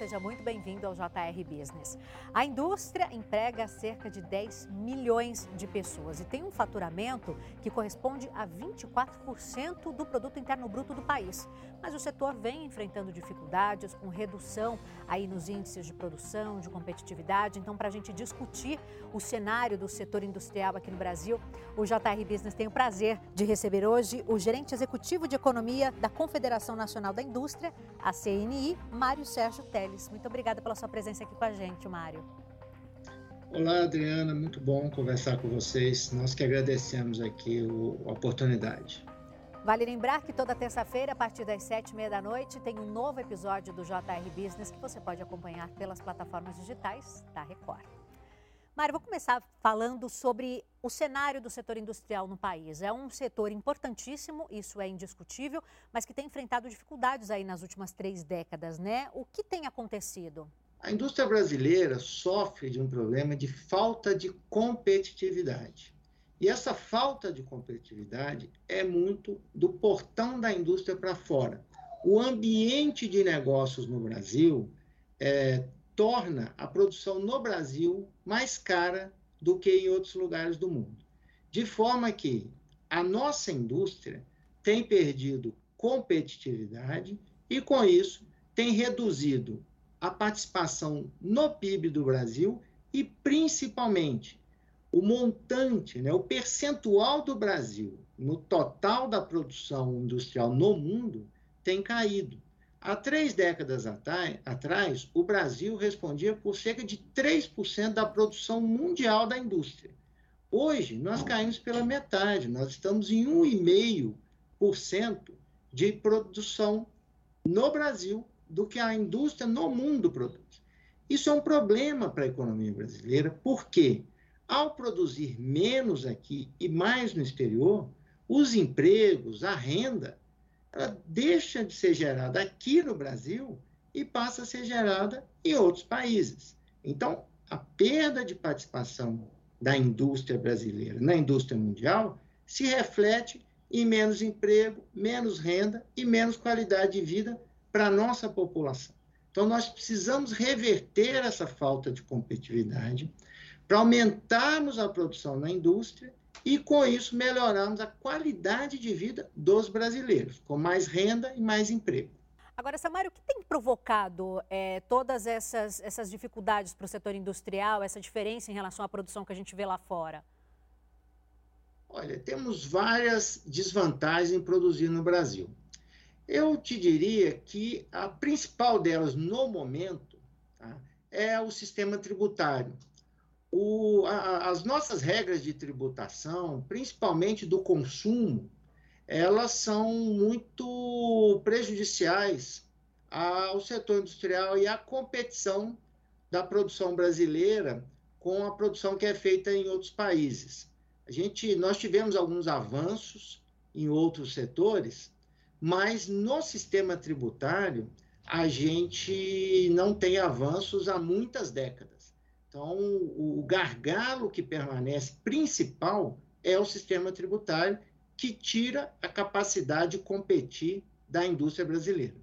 seja muito bem-vindo ao JR Business. A indústria emprega cerca de 10 milhões de pessoas e tem um faturamento que corresponde a 24% do produto interno bruto do país. Mas o setor vem enfrentando dificuldades com redução aí nos índices de produção, de competitividade. Então, para a gente discutir o cenário do setor industrial aqui no Brasil, o JR Business tem o prazer de receber hoje o gerente executivo de economia da Confederação Nacional da Indústria, a CNI, Mário Sérgio Teles. Muito obrigada pela sua presença aqui com a gente, Mário. Olá, Adriana, muito bom conversar com vocês. Nós que agradecemos aqui a oportunidade. Vale lembrar que toda terça-feira, a partir das sete e meia da noite, tem um novo episódio do JR Business que você pode acompanhar pelas plataformas digitais da Record. Mário, vou começar falando sobre o cenário do setor industrial no país. É um setor importantíssimo, isso é indiscutível, mas que tem enfrentado dificuldades aí nas últimas três décadas, né? O que tem acontecido? A indústria brasileira sofre de um problema de falta de competitividade. E essa falta de competitividade é muito do portão da indústria para fora. O ambiente de negócios no Brasil é, torna a produção no Brasil mais cara do que em outros lugares do mundo. De forma que a nossa indústria tem perdido competitividade e, com isso, tem reduzido a participação no PIB do Brasil e, principalmente, o montante, né, o percentual do Brasil no total da produção industrial no mundo tem caído. Há três décadas atrás, o Brasil respondia por cerca de 3% da produção mundial da indústria. Hoje, nós caímos pela metade, nós estamos em 1,5% de produção no Brasil do que a indústria no mundo produz. Isso é um problema para a economia brasileira, porque ao produzir menos aqui e mais no exterior, os empregos, a renda, ela deixa de ser gerada aqui no Brasil e passa a ser gerada em outros países. Então, a perda de participação da indústria brasileira na indústria mundial se reflete em menos emprego, menos renda e menos qualidade de vida para a nossa população. Então, nós precisamos reverter essa falta de competitividade para aumentarmos a produção na indústria e, com isso, melhorarmos a qualidade de vida dos brasileiros, com mais renda e mais emprego. Agora, Samário, o que tem provocado é, todas essas, essas dificuldades para o setor industrial, essa diferença em relação à produção que a gente vê lá fora? Olha, temos várias desvantagens em produzir no Brasil. Eu te diria que a principal delas no momento tá, é o sistema tributário o, a, as nossas regras de tributação, principalmente do consumo, elas são muito prejudiciais ao setor industrial e à competição da produção brasileira com a produção que é feita em outros países. A gente, nós tivemos alguns avanços em outros setores, mas no sistema tributário a gente não tem avanços há muitas décadas. Então, o gargalo que permanece principal é o sistema tributário, que tira a capacidade de competir da indústria brasileira.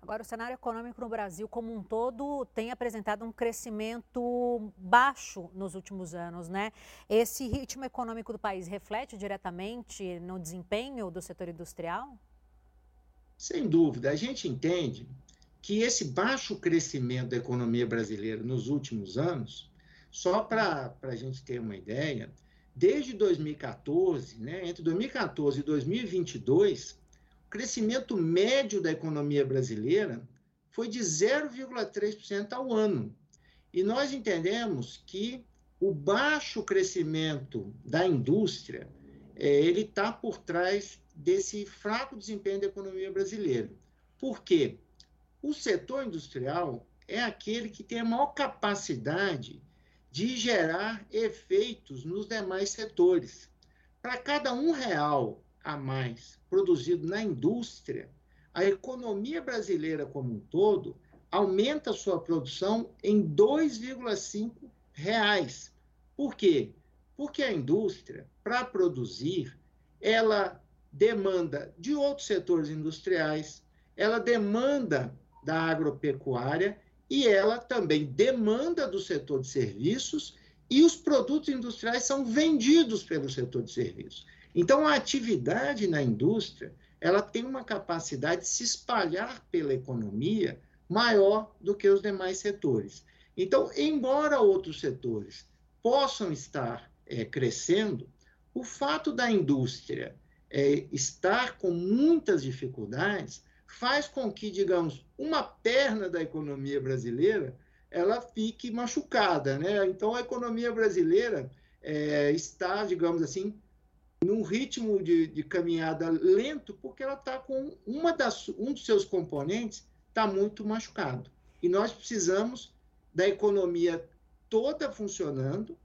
Agora, o cenário econômico no Brasil como um todo tem apresentado um crescimento baixo nos últimos anos, né? Esse ritmo econômico do país reflete diretamente no desempenho do setor industrial? Sem dúvida. A gente entende que esse baixo crescimento da economia brasileira nos últimos anos, só para a gente ter uma ideia, desde 2014, né, entre 2014 e 2022, o crescimento médio da economia brasileira foi de 0,3% ao ano. E nós entendemos que o baixo crescimento da indústria é, ele está por trás desse fraco desempenho da economia brasileira. Por quê? O setor industrial é aquele que tem a maior capacidade de gerar efeitos nos demais setores. Para cada um real a mais produzido na indústria, a economia brasileira como um todo aumenta sua produção em 2,5 reais. Por quê? Porque a indústria, para produzir, ela demanda de outros setores industriais, ela demanda da agropecuária e ela também demanda do setor de serviços e os produtos industriais são vendidos pelo setor de serviços. Então, a atividade na indústria ela tem uma capacidade de se espalhar pela economia maior do que os demais setores. Então, embora outros setores possam estar é, crescendo, o fato da indústria é, estar com muitas dificuldades faz com que, digamos, uma perna da economia brasileira ela fique machucada, né? Então a economia brasileira é, está, digamos assim, num ritmo de, de caminhada lento, porque ela está com uma das, um dos seus componentes está muito machucado. E nós precisamos da economia toda funcionando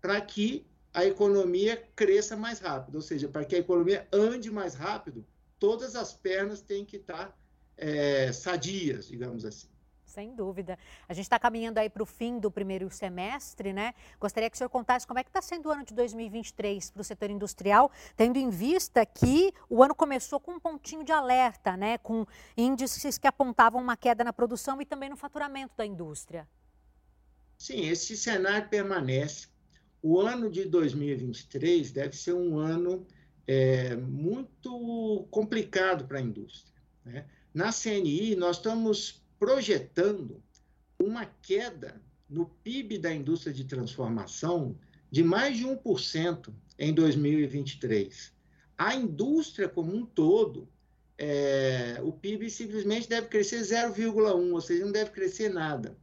para que a economia cresça mais rápido, ou seja, para que a economia ande mais rápido, todas as pernas têm que estar é, sadias, digamos assim. Sem dúvida. A gente está caminhando aí para o fim do primeiro semestre, né? Gostaria que o senhor contasse como é que está sendo o ano de 2023 para o setor industrial, tendo em vista que o ano começou com um pontinho de alerta, né? Com índices que apontavam uma queda na produção e também no faturamento da indústria. Sim, esse cenário permanece. O ano de 2023 deve ser um ano é, muito complicado para a indústria. Né? Na CNI, nós estamos projetando uma queda no PIB da indústria de transformação de mais de 1% em 2023. A indústria como um todo, é, o PIB simplesmente deve crescer 0,1, ou seja, não deve crescer nada.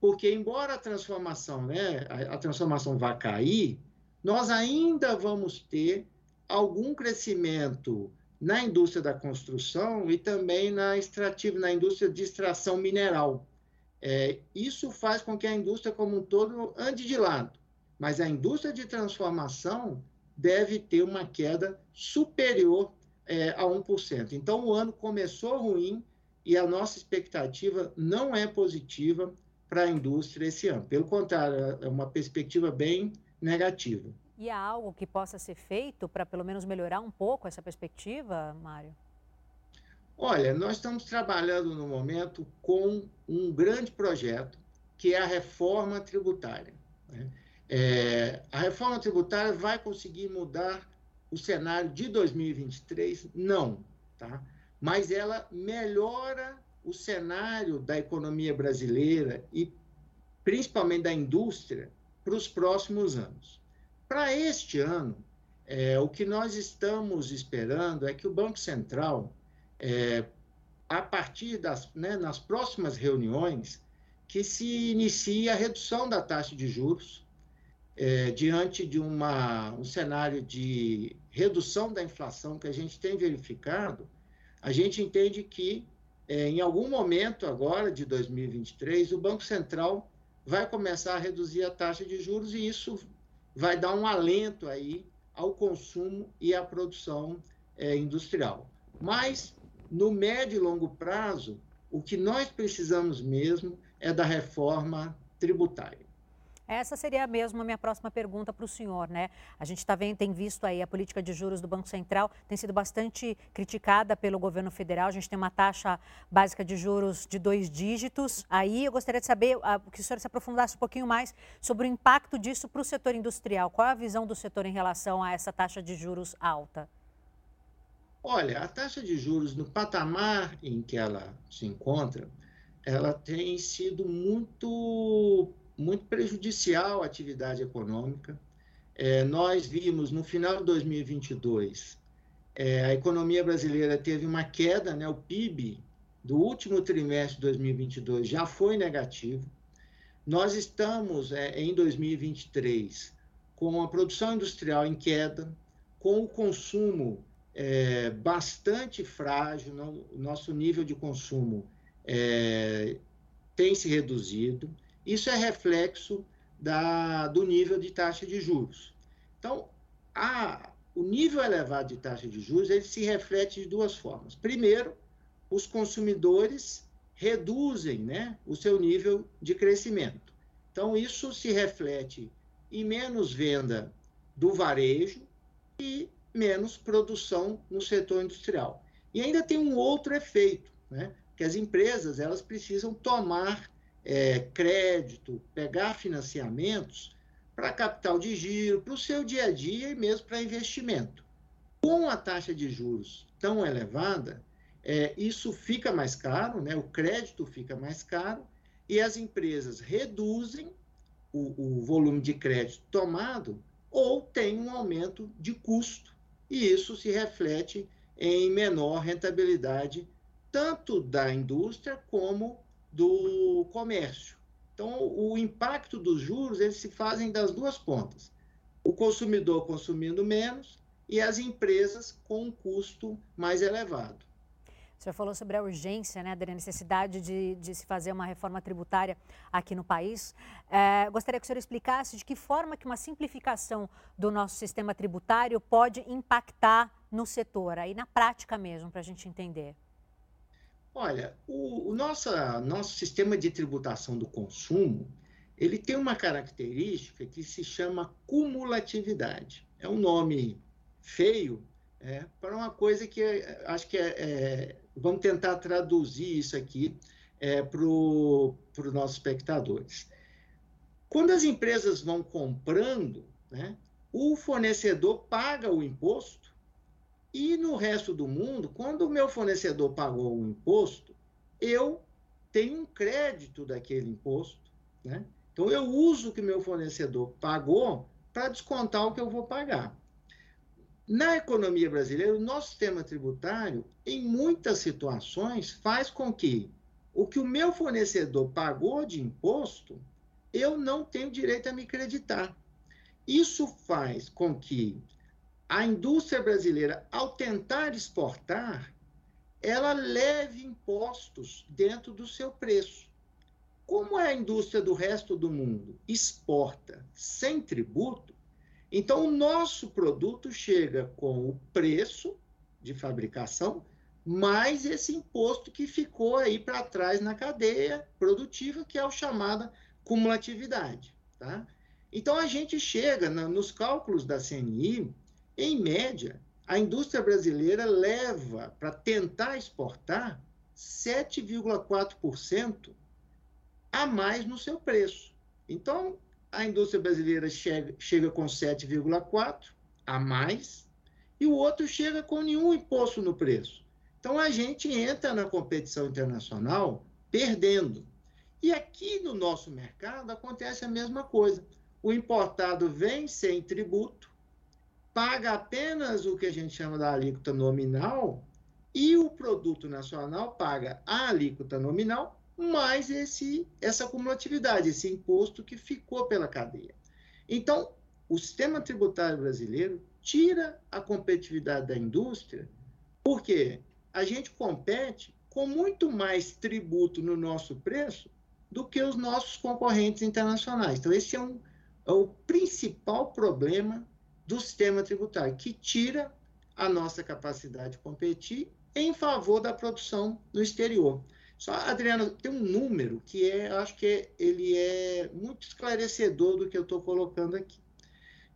Porque, embora a transformação, né, a, a transformação vá cair, nós ainda vamos ter algum crescimento na indústria da construção e também na extrativa, na indústria de extração mineral. É, isso faz com que a indústria como um todo ande de lado, mas a indústria de transformação deve ter uma queda superior é, a 1%. Então, o ano começou ruim e a nossa expectativa não é positiva para a indústria esse ano. Pelo contrário, é uma perspectiva bem negativa. E há algo que possa ser feito para pelo menos melhorar um pouco essa perspectiva, Mário? Olha, nós estamos trabalhando no momento com um grande projeto que é a reforma tributária. Né? É, a reforma tributária vai conseguir mudar o cenário de 2023? Não, tá? mas ela melhora o cenário da economia brasileira e principalmente da indústria para os próximos anos. Para este ano, é, o que nós estamos esperando é que o Banco Central, é, a partir das né, nas próximas reuniões, que se inicie a redução da taxa de juros é, diante de uma, um cenário de redução da inflação que a gente tem verificado, a gente entende que é, em algum momento agora de 2023 o Banco Central vai começar a reduzir a taxa de juros e isso vai dar um alento aí ao consumo e à produção é, industrial. Mas, no médio e longo prazo, o que nós precisamos mesmo é da reforma tributária. Essa seria mesmo a minha próxima pergunta para o senhor, né? A gente tá vendo, tem visto aí a política de juros do Banco Central tem sido bastante criticada pelo governo federal. A gente tem uma taxa básica de juros de dois dígitos. Aí eu gostaria de saber uh, que o senhor se aprofundasse um pouquinho mais sobre o impacto disso para o setor industrial. Qual é a visão do setor em relação a essa taxa de juros alta? Olha, a taxa de juros no patamar em que ela se encontra, ela tem sido muito muito prejudicial à atividade econômica. É, nós vimos no final de 2022 é, a economia brasileira teve uma queda, né, o PIB do último trimestre de 2022 já foi negativo. Nós estamos é, em 2023 com a produção industrial em queda, com o consumo é, bastante frágil, o nosso nível de consumo é, tem se reduzido. Isso é reflexo da, do nível de taxa de juros. Então, a, o nível elevado de taxa de juros ele se reflete de duas formas. Primeiro, os consumidores reduzem né, o seu nível de crescimento. Então, isso se reflete em menos venda do varejo e menos produção no setor industrial. E ainda tem um outro efeito, né, que as empresas elas precisam tomar é, crédito, pegar financiamentos para capital de giro, para o seu dia a dia e mesmo para investimento. Com a taxa de juros tão elevada, é, isso fica mais caro, né? o crédito fica mais caro e as empresas reduzem o, o volume de crédito tomado ou tem um aumento de custo. E isso se reflete em menor rentabilidade, tanto da indústria como do comércio. Então, o impacto dos juros, eles se fazem das duas pontas. O consumidor consumindo menos e as empresas com um custo mais elevado. O senhor falou sobre a urgência, né, da necessidade de, de se fazer uma reforma tributária aqui no país. É, gostaria que o senhor explicasse de que forma que uma simplificação do nosso sistema tributário pode impactar no setor, aí na prática mesmo, para a gente entender. Olha, o, o nossa, nosso sistema de tributação do consumo, ele tem uma característica que se chama cumulatividade. É um nome feio é, para uma coisa que é, acho que é, é, vamos tentar traduzir isso aqui é, para os nossos espectadores. Quando as empresas vão comprando, né, o fornecedor paga o imposto e no resto do mundo, quando o meu fornecedor pagou o imposto, eu tenho um crédito daquele imposto. Né? Então, eu uso o que meu fornecedor pagou para descontar o que eu vou pagar. Na economia brasileira, o nosso sistema tributário, em muitas situações, faz com que o que o meu fornecedor pagou de imposto, eu não tenho direito a me creditar. Isso faz com que a indústria brasileira, ao tentar exportar, ela leve impostos dentro do seu preço. Como é a indústria do resto do mundo exporta sem tributo, então, o nosso produto chega com o preço de fabricação, mais esse imposto que ficou aí para trás na cadeia produtiva, que é o chamada cumulatividade. Tá? Então, a gente chega na, nos cálculos da CNI, em média, a indústria brasileira leva para tentar exportar 7,4% a mais no seu preço. Então, a indústria brasileira chega, chega com 7,4 a mais e o outro chega com nenhum imposto no preço. Então a gente entra na competição internacional perdendo. E aqui no nosso mercado acontece a mesma coisa. O importado vem sem tributo, paga apenas o que a gente chama da alíquota nominal e o produto nacional paga a alíquota nominal mais esse, essa cumulatividade, esse imposto que ficou pela cadeia. Então, o sistema tributário brasileiro tira a competitividade da indústria, porque a gente compete com muito mais tributo no nosso preço do que os nossos concorrentes internacionais. Então, esse é, um, é o principal problema do sistema tributário, que tira a nossa capacidade de competir em favor da produção no exterior. Só, Adriano, tem um número que é, acho que é, ele é muito esclarecedor do que eu estou colocando aqui.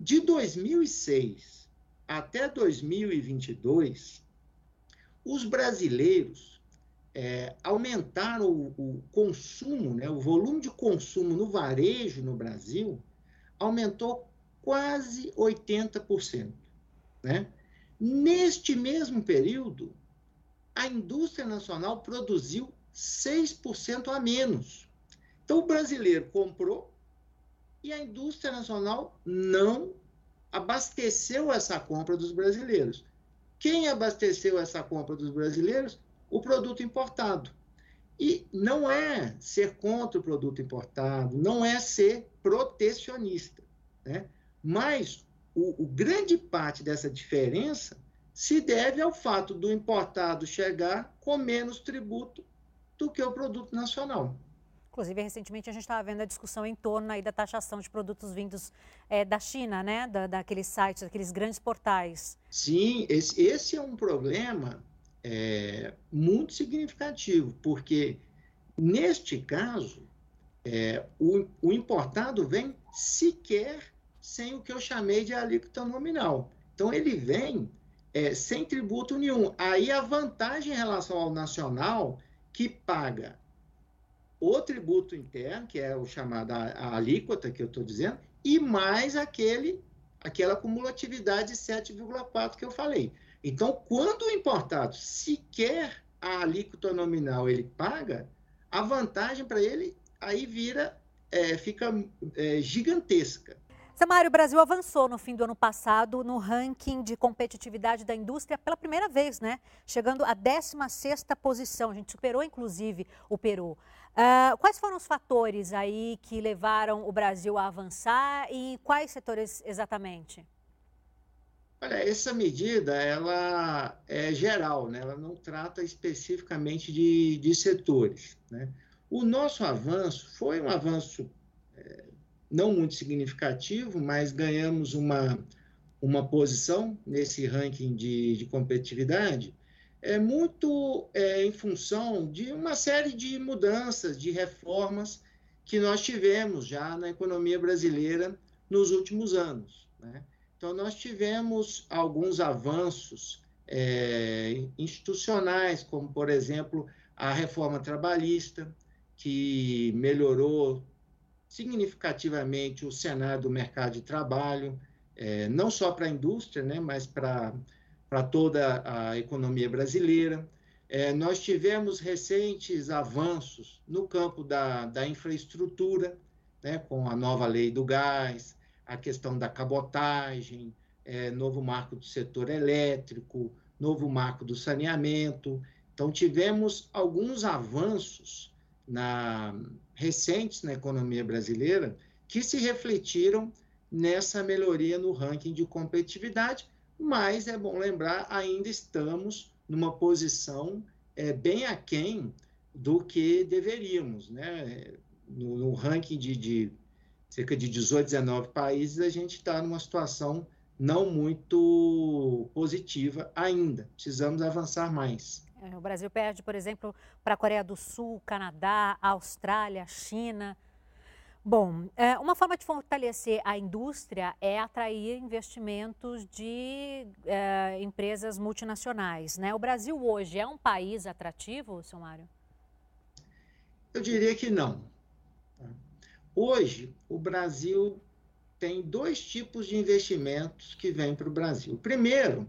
De 2006 até 2022, os brasileiros é, aumentaram o, o, consumo, né, o volume de consumo no varejo no Brasil aumentou quase 80%. Né? Neste mesmo período, a indústria nacional produziu 6% a menos. Então, o brasileiro comprou e a indústria nacional não abasteceu essa compra dos brasileiros. Quem abasteceu essa compra dos brasileiros? O produto importado. E não é ser contra o produto importado, não é ser protecionista. Né? Mas o, o grande parte dessa diferença se deve ao fato do importado chegar com menos tributo do que o produto nacional. Inclusive, recentemente a gente estava vendo a discussão em torno aí da taxação de produtos vindos é, da China, né? Da, daqueles sites, daqueles grandes portais. Sim, esse, esse é um problema é, muito significativo, porque neste caso, é, o, o importado vem sequer sem o que eu chamei de alíquota nominal. Então, ele vem é, sem tributo nenhum. Aí a vantagem em relação ao nacional que paga o tributo interno, que é o chamado a, a alíquota que eu estou dizendo, e mais aquele, aquela cumulatividade de 7,4 que eu falei. Então, quando o importado sequer a alíquota nominal ele paga, a vantagem para ele aí vira, é, fica é, gigantesca. Samário, o Brasil avançou no fim do ano passado no ranking de competitividade da indústria pela primeira vez, né? Chegando à 16ª posição. A gente superou, inclusive, o Peru. Uh, quais foram os fatores aí que levaram o Brasil a avançar e quais setores exatamente? Olha, essa medida ela é geral, né? ela não trata especificamente de, de setores. Né? O nosso avanço foi um avanço é, não muito significativo, mas ganhamos uma, uma posição nesse ranking de, de competitividade, é muito é, em função de uma série de mudanças, de reformas que nós tivemos já na economia brasileira nos últimos anos. Né? Então, nós tivemos alguns avanços é, institucionais, como, por exemplo, a reforma trabalhista, que melhorou significativamente o cenário do mercado de trabalho, é, não só para a indústria, né, mas para toda a economia brasileira. É, nós tivemos recentes avanços no campo da, da infraestrutura, né, com a nova lei do gás, a questão da cabotagem, é, novo marco do setor elétrico, novo marco do saneamento. Então, tivemos alguns avanços na, recentes na economia brasileira que se refletiram nessa melhoria no ranking de competitividade, mas é bom lembrar, ainda estamos numa posição é, bem aquém do que deveríamos. Né? No, no ranking de, de cerca de 18, 19 países, a gente está numa situação não muito positiva ainda. Precisamos avançar mais. É, o Brasil perde, por exemplo, para a Coreia do Sul, Canadá, Austrália, China. Bom, é, uma forma de fortalecer a indústria é atrair investimentos de é, empresas multinacionais. Né? O Brasil hoje é um país atrativo, seu Mário? Eu diria que não. Hoje, o Brasil tem dois tipos de investimentos que vêm para o Brasil. Primeiro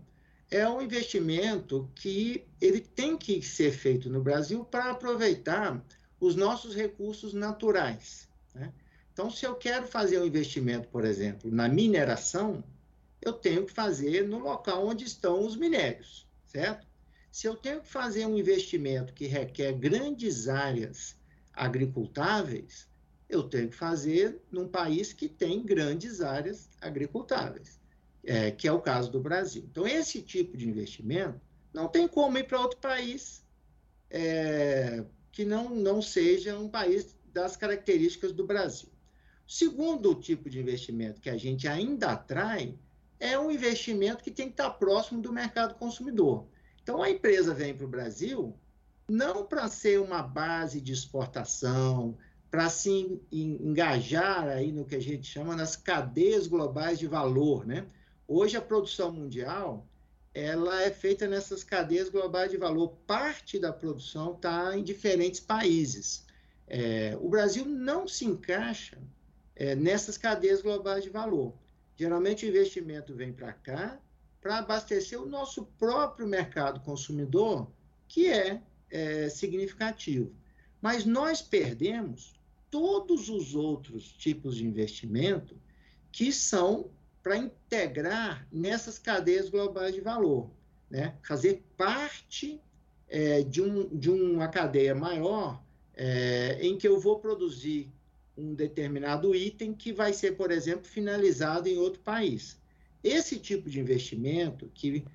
é um investimento que ele tem que ser feito no Brasil para aproveitar os nossos recursos naturais. Né? Então, se eu quero fazer um investimento, por exemplo, na mineração, eu tenho que fazer no local onde estão os minérios, certo? Se eu tenho que fazer um investimento que requer grandes áreas agricultáveis, eu tenho que fazer num país que tem grandes áreas agricultáveis, é, que é o caso do Brasil. Então, esse tipo de investimento não tem como ir para outro país é, que não, não seja um país das características do Brasil. O segundo tipo de investimento que a gente ainda atrai é um investimento que tem que estar próximo do mercado consumidor. Então, a empresa vem para o Brasil não para ser uma base de exportação, para se engajar aí no que a gente chama nas cadeias globais de valor, né? Hoje a produção mundial ela é feita nessas cadeias globais de valor. Parte da produção está em diferentes países. É, o Brasil não se encaixa é, nessas cadeias globais de valor. Geralmente o investimento vem para cá para abastecer o nosso próprio mercado consumidor, que é, é significativo. Mas nós perdemos todos os outros tipos de investimento que são para integrar nessas cadeias globais de valor, né? fazer parte é, de, um, de uma cadeia maior é, em que eu vou produzir um determinado item que vai ser, por exemplo, finalizado em outro país. Esse tipo de investimento que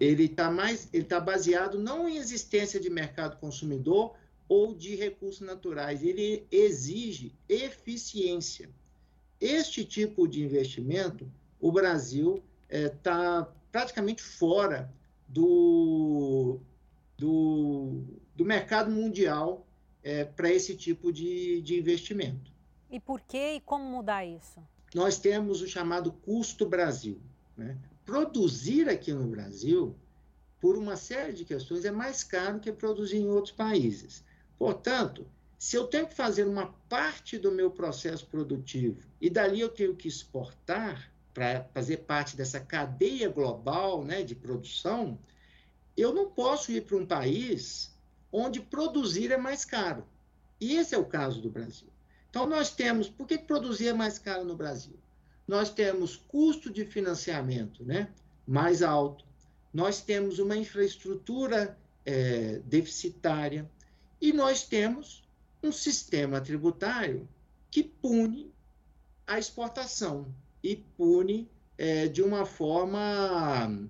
ele está mais, ele está baseado não em existência de mercado consumidor, ou de recursos naturais. Ele exige eficiência. Este tipo de investimento, o Brasil está é, praticamente fora do, do, do mercado mundial é, para esse tipo de, de investimento. E por que e como mudar isso? Nós temos o chamado custo Brasil. Né? Produzir aqui no Brasil, por uma série de questões, é mais caro que produzir em outros países. Portanto, se eu tenho que fazer uma parte do meu processo produtivo e dali eu tenho que exportar para fazer parte dessa cadeia global né, de produção, eu não posso ir para um país onde produzir é mais caro. E esse é o caso do Brasil. Então, nós temos. Por que produzir é mais caro no Brasil? Nós temos custo de financiamento né, mais alto, nós temos uma infraestrutura é, deficitária e nós temos um sistema tributário que pune a exportação e pune é, de uma forma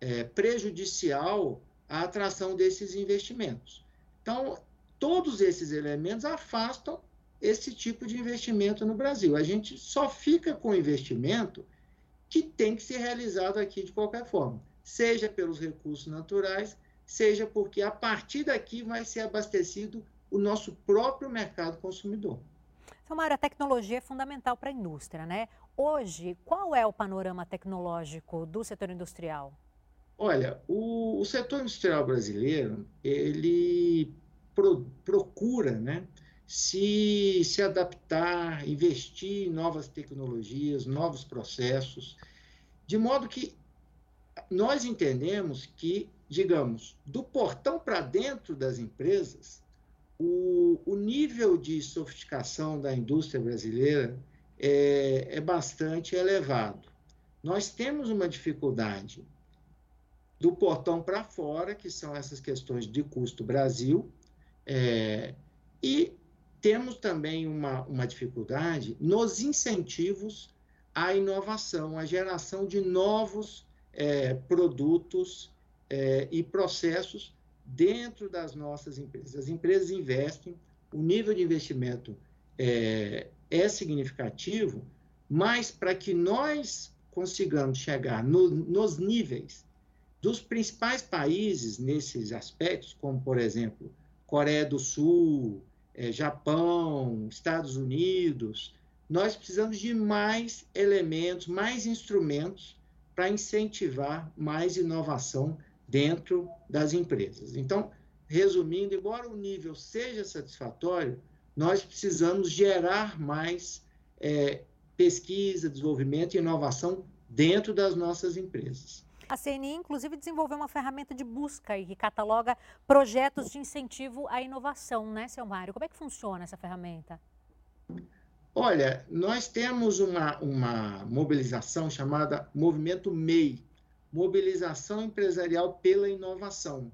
é, prejudicial a atração desses investimentos. Então, todos esses elementos afastam esse tipo de investimento no Brasil. A gente só fica com investimento que tem que ser realizado aqui de qualquer forma, seja pelos recursos naturais, seja porque a partir daqui vai ser abastecido o nosso próprio mercado consumidor. Mário, a tecnologia é fundamental para a indústria, né? Hoje, qual é o panorama tecnológico do setor industrial? Olha, o, o setor industrial brasileiro, ele pro, procura, né, se, se adaptar, investir em novas tecnologias, novos processos, de modo que nós entendemos que, digamos, do portão para dentro das empresas, o, o nível de sofisticação da indústria brasileira é, é bastante elevado. Nós temos uma dificuldade do portão para fora, que são essas questões de custo Brasil, é, e temos também uma, uma dificuldade nos incentivos à inovação, à geração de novos é, produtos é, e processos dentro das nossas empresas. As empresas investem, o nível de investimento é, é significativo, mas para que nós consigamos chegar no, nos níveis dos principais países nesses aspectos, como, por exemplo, Coreia do Sul, é, Japão, Estados Unidos, nós precisamos de mais elementos, mais instrumentos para incentivar mais inovação dentro das empresas. Então, resumindo, embora o nível seja satisfatório, nós precisamos gerar mais é, pesquisa, desenvolvimento e inovação dentro das nossas empresas. A CNI, inclusive, desenvolveu uma ferramenta de busca e que cataloga projetos de incentivo à inovação, né, seu Mário? Como é que funciona essa ferramenta? Olha, nós temos uma, uma mobilização chamada Movimento MEI, mobilização empresarial pela inovação,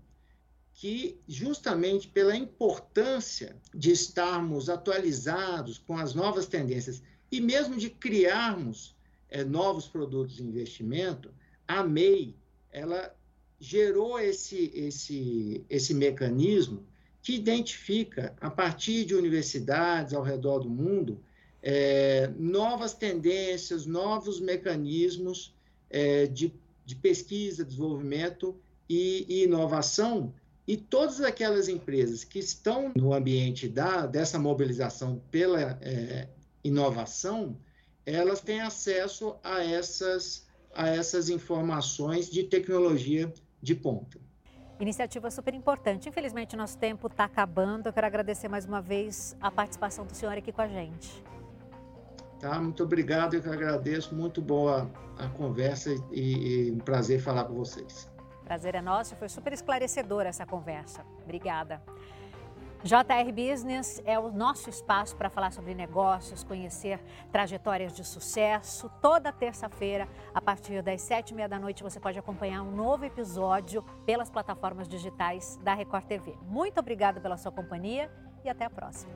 que justamente pela importância de estarmos atualizados com as novas tendências e mesmo de criarmos é, novos produtos de investimento, a MEI ela gerou esse, esse, esse mecanismo que identifica, a partir de universidades ao redor do mundo, é, novas tendências, novos mecanismos é, de de pesquisa, desenvolvimento e, e inovação, e todas aquelas empresas que estão no ambiente da, dessa mobilização pela é, inovação, elas têm acesso a essas, a essas informações de tecnologia de ponta. Iniciativa super importante. Infelizmente, nosso tempo está acabando. Eu quero agradecer mais uma vez a participação do senhor aqui com a gente. Tá? Muito obrigado, eu que agradeço. Muito boa a conversa e, e um prazer falar com vocês. Prazer é nosso, foi super esclarecedora essa conversa. Obrigada. JR Business é o nosso espaço para falar sobre negócios, conhecer trajetórias de sucesso. Toda terça-feira, a partir das sete e meia da noite, você pode acompanhar um novo episódio pelas plataformas digitais da Record TV. Muito obrigada pela sua companhia e até a próxima.